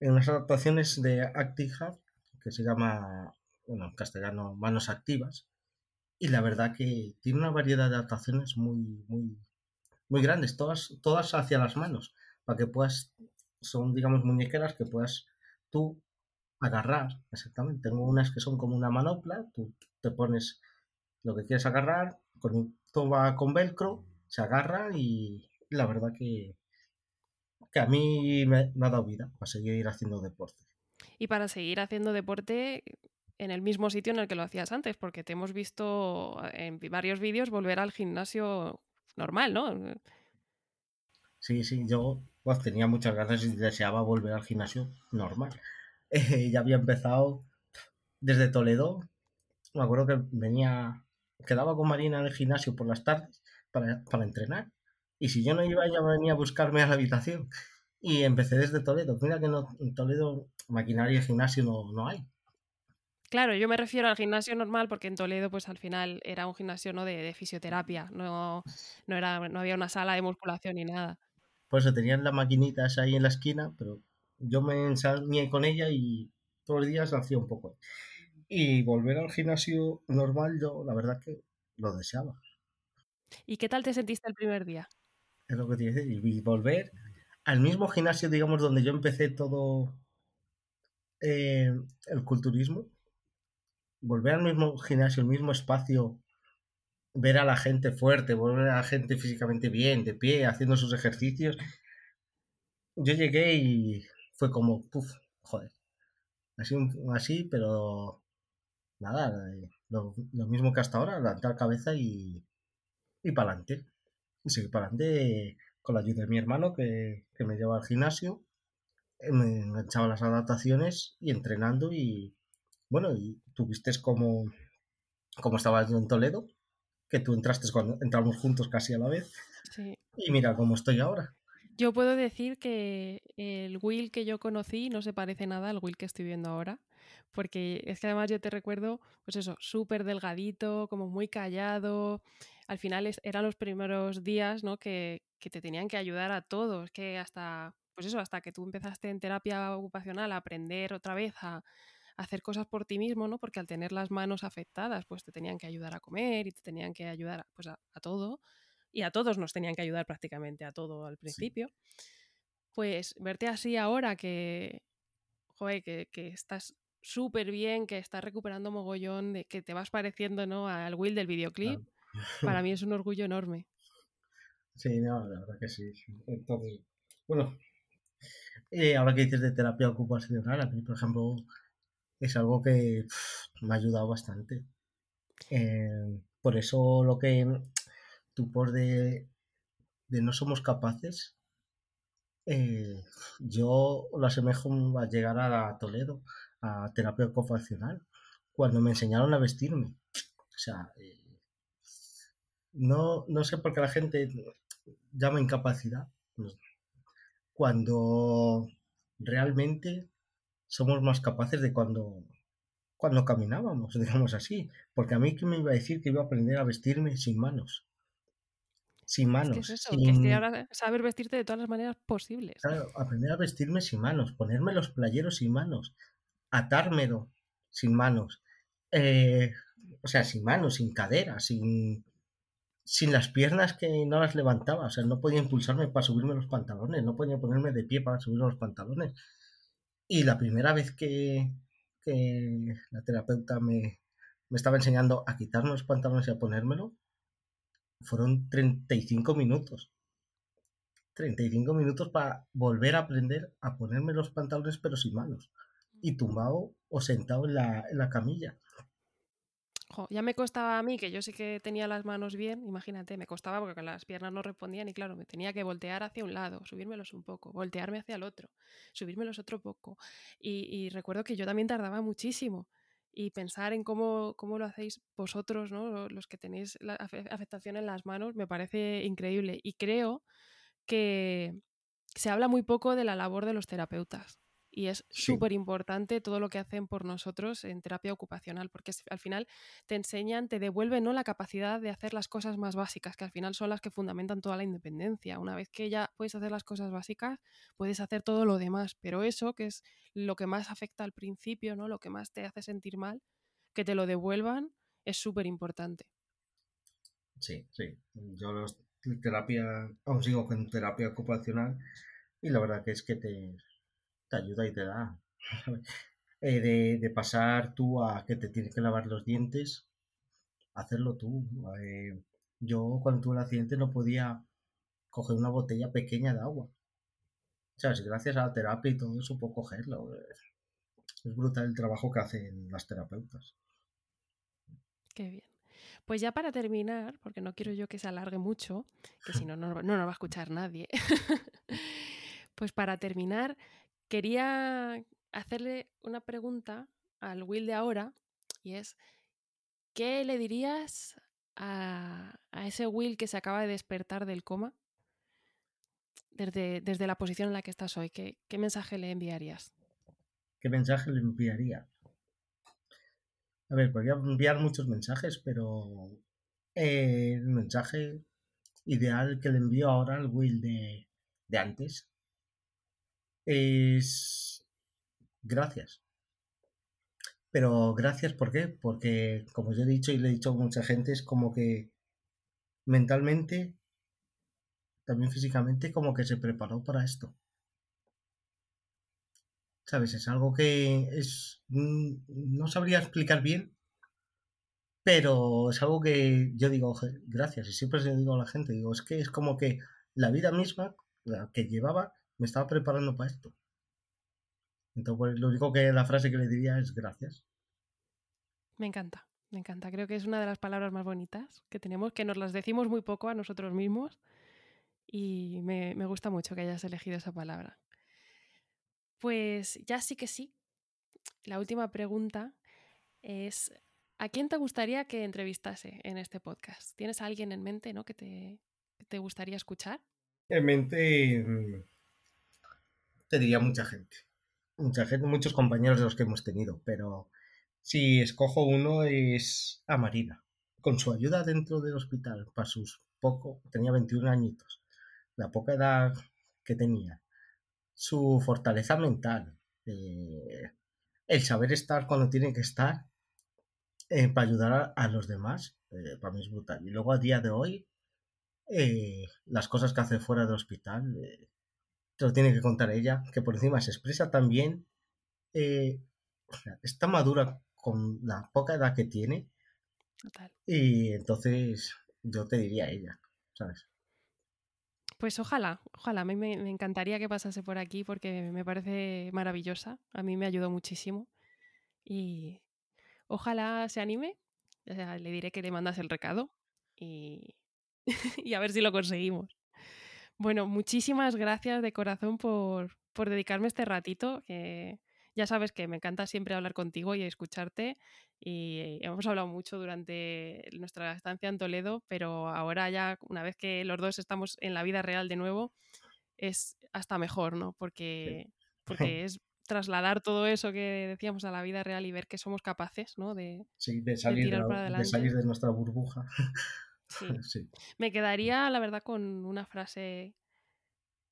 en unas adaptaciones de Active que se llama, bueno, en castellano, Manos Activas, y la verdad que tiene una variedad de adaptaciones muy, muy, muy grandes, todas, todas hacia las manos, para que puedas, son, digamos, muñequeras que puedas tú agarrar, exactamente. Tengo unas que son como una manopla, tú te pones lo que quieres agarrar, con, todo va con velcro, se agarra y la verdad que que a mí me, ha dado vida para seguir haciendo deporte. Y para seguir haciendo deporte en el mismo sitio en el que lo hacías antes, porque te hemos visto en varios vídeos volver al gimnasio normal, ¿no? Sí, sí, yo pues, tenía muchas ganas y deseaba volver al gimnasio normal. Eh, ya había empezado desde Toledo. Me acuerdo que venía, quedaba con Marina en el gimnasio por las tardes para, para entrenar y si yo no iba, ella venía a buscarme a la habitación. Y empecé desde Toledo. Mira que no, en Toledo maquinaria y gimnasio no, no hay. Claro, yo me refiero al gimnasio normal porque en Toledo, pues al final era un gimnasio ¿no? de, fisioterapia, no, no, era, no había una sala de musculación ni nada. Pues se tenían las maquinitas ahí en la esquina, pero yo me ensañé con ella y todos los días hacía un poco. Y volver al gimnasio normal, yo la verdad que lo deseaba. ¿Y qué tal te sentiste el primer día? Es lo que te y volver al mismo gimnasio, digamos, donde yo empecé todo, eh, el culturismo, volver al mismo gimnasio, el mismo espacio, ver a la gente fuerte, volver a la gente físicamente bien, de pie, haciendo sus ejercicios. Yo llegué y fue como, puff, joder. Así, así pero nada, eh, lo, mismo que hasta ahora, levantar cabeza y, y para adelante. Y seguir para adelante con la ayuda de mi hermano que, que me lleva al gimnasio eh, me enganchaba las adaptaciones y entrenando y bueno, y tuviste como, como estabas yo en Toledo, que tú entraste cuando entramos juntos casi a la vez. Y mira cómo estoy ahora. Yo puedo decir que el Will que yo conocí no se parece nada al Will que estoy viendo ahora, porque es que además yo te recuerdo, pues eso, súper delgadito, como muy callado. Al final eran los primeros días, ¿no? Que, que te tenían que ayudar a todos, que hasta pues eso, hasta que tú empezaste en terapia ocupacional a aprender otra vez a, hacer cosas por ti mismo, ¿no? Porque al tener las manos afectadas, pues te tenían que ayudar a comer y te tenían que ayudar pues, a, todo. Y a todos nos tenían que ayudar prácticamente a todo al principio. Pues verte así ahora que, joder, que, estás súper bien, que estás recuperando mogollón, de que te vas pareciendo ¿no? al Will del videoclip, para mí es un orgullo enorme. Sí, no, la verdad que sí. Entonces, bueno, eh, ahora que dices de terapia ocupacional, a mí, por ejemplo, es algo que me ha ayudado bastante. Eh, por eso lo que tú por de, de no somos capaces, eh, yo lo asemejo a llegar a Toledo, a terapia ocupacional, cuando me enseñaron a vestirme. O sea, no, no sé por qué la gente llama incapacidad cuando realmente somos más capaces de cuando, cuando caminábamos, digamos así. Porque a mí, ¿qué me iba a decir que iba a aprender a vestirme sin manos? Sin manos. Es que es ahora saber vestirte de todas las maneras posibles. Claro, aprender a vestirme sin manos, ponerme los playeros sin manos, atármelo sin manos. Eh, o sea, sin manos, sin cadera, sin, sin las piernas que no las levantaba, o sea, no podía impulsarme para subirme los pantalones, no podía ponerme de pie para subirme los pantalones. Y la primera vez que, la terapeuta me, estaba enseñando a quitarme los pantalones y a ponérmelo, fueron 35 minutos. 35 minutos para volver a aprender a ponerme los pantalones pero sin manos. Y tumbado o sentado en la camilla ya me costaba a mí, que yo sí que tenía las manos bien, imagínate, me costaba porque las piernas no respondían y claro, me tenía que voltear hacia un lado, subírmelos un poco, voltearme hacia el otro, subírmelos otro poco. Y, recuerdo que yo también tardaba muchísimo y pensar en cómo, cómo lo hacéis vosotros, ¿no? los que tenéis la afectación en las manos, me parece increíble. Y creo que se habla muy poco de la labor de los terapeutas. Y es súper importante todo lo que hacen por nosotros en terapia ocupacional, porque al final te enseñan, te devuelven ¿no? la capacidad de hacer las cosas más básicas, que al final son las que fundamentan toda la independencia. Una vez que ya puedes hacer las cosas básicas, puedes hacer todo lo demás, pero eso, que es lo que más afecta al principio, ¿no? lo que más te hace sentir mal, que te lo devuelvan, es súper importante. Sí, sí. Yo los terapia, aún sigo con terapia ocupacional y la verdad que es que te te ayuda y te da. Eh, de, pasar tú a que te tienes que lavar los dientes, hacerlo tú. Eh, yo cuando tuve el accidente no podía coger una botella pequeña de agua. Sea, gracias a la terapia y todo eso puedo cogerlo. Es brutal el trabajo que hacen las terapeutas. Qué bien. Pues ya para terminar, porque no quiero yo que se alargue mucho, que si no, no, no nos va a escuchar nadie. pues para terminar, Quería hacerle una pregunta al Will de ahora y es, ¿qué le dirías a, ese Will que se acaba de despertar del coma desde, desde la posición en la que estás hoy? ¿Qué, ¿Qué, mensaje le enviarías? ¿Qué mensaje le enviaría? A ver, podría enviar muchos mensajes, pero eh, el mensaje ideal que le envío ahora al Will de, de antes es gracias. Pero gracias, ¿por qué? Porque, como yo he dicho y le he dicho a mucha gente, es como que mentalmente, también físicamente, como que se preparó para esto. ¿Sabes? Es algo que es. No sabría explicar bien, pero es algo que yo digo, gracias, y siempre se digo a la gente, digo, es que es como que la vida misma, la que llevaba, me estaba preparando para esto. Entonces, pues, lo único que la frase que le diría es gracias. Me encanta, me encanta. Creo que es una de las palabras más bonitas que tenemos, que nos las decimos muy poco a nosotros mismos y me, me gusta mucho que hayas elegido esa palabra. Pues ya sí que sí. La última pregunta es, ¿a quién te gustaría que entrevistase en este podcast? ¿Tienes a alguien en mente ¿no? que, te, te gustaría escuchar? En mente mm, te diría mucha gente. Mucha gente, muchos compañeros de los que hemos tenido, pero si escojo uno es a Marina. Con su ayuda dentro del hospital, para sus poco, tenía 21 añitos, la poca edad que tenía, su fortaleza mental, eh, el saber estar cuando tiene que estar eh, para ayudar a, los demás, eh, para mí es brutal. Y luego a día de hoy, las cosas que hace fuera del hospital, lo tiene que contar ella, que por encima se expresa también, está madura con la poca edad que tiene. Y entonces yo te diría ella, ¿sabes? Pues ojalá, ojalá. A mí me, encantaría que pasase por aquí porque me parece maravillosa. A mí me ayudó muchísimo. Y ojalá se anime. le diré que le mandas el recado y, y a ver si lo conseguimos. Bueno, muchísimas gracias de corazón por, por dedicarme este ratito. Que ya sabes que me encanta siempre hablar contigo y escucharte y hemos hablado mucho durante nuestra estancia en Toledo, pero ahora ya una vez que los dos estamos en la vida real de nuevo, es hasta mejor, ¿no? Porque, porque es trasladar todo eso que decíamos a la vida real y ver que somos capaces, ¿no? De, de salir, de, salir de nuestra burbuja. sí. Me quedaría, la verdad, con una frase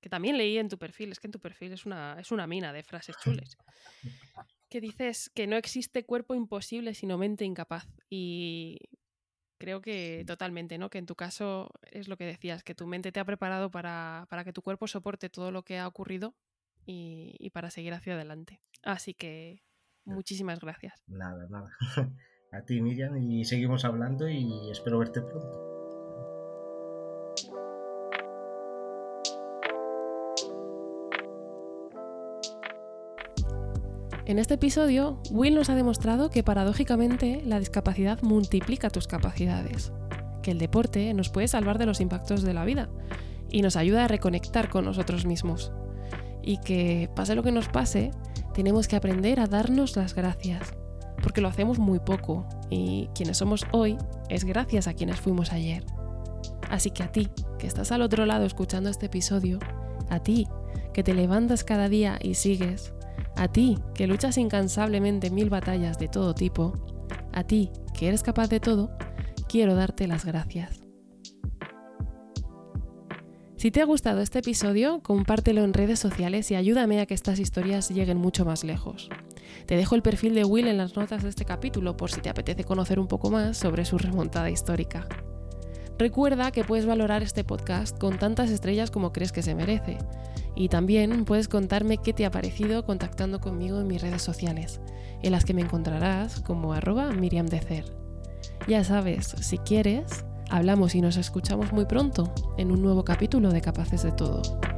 que también leí en tu perfil, es que en tu perfil es una, es una mina de frases chules, que dices que no existe cuerpo imposible sino mente incapaz. Y creo que totalmente, ¿no? Que en tu caso es lo que decías, que tu mente te ha preparado para, que tu cuerpo soporte todo lo que ha ocurrido y, y para seguir hacia adelante. Así que muchísimas gracias. Nada, nada. A ti, Miriam, y seguimos hablando y espero verte pronto. En este episodio, Will nos ha demostrado que paradójicamente la discapacidad multiplica tus capacidades, que el deporte nos puede salvar de los impactos de la vida y nos ayuda a reconectar con nosotros mismos. Y que, pase lo que nos pase, tenemos que aprender a darnos las gracias, porque lo hacemos muy poco y quienes somos hoy es gracias a quienes fuimos ayer. Así que a ti, que estás al otro lado escuchando este episodio, a ti, que te levantas cada día y sigues, a ti, que luchas incansablemente mil batallas de todo tipo, a ti, que eres capaz de todo, quiero darte las gracias. Si te ha gustado este episodio, compártelo en redes sociales y ayúdame a que estas historias lleguen mucho más lejos. Te dejo el perfil de Will en las notas de este capítulo por si te apetece conocer un poco más sobre su remontada histórica. Recuerda que puedes valorar este podcast con tantas estrellas como crees que se merece. Y también puedes contarme qué te ha parecido contactando conmigo en mis redes sociales, en las que me encontrarás como arroba Miriam Ya sabes, si quieres, hablamos y nos escuchamos muy pronto en un nuevo capítulo de Capaces de Todo.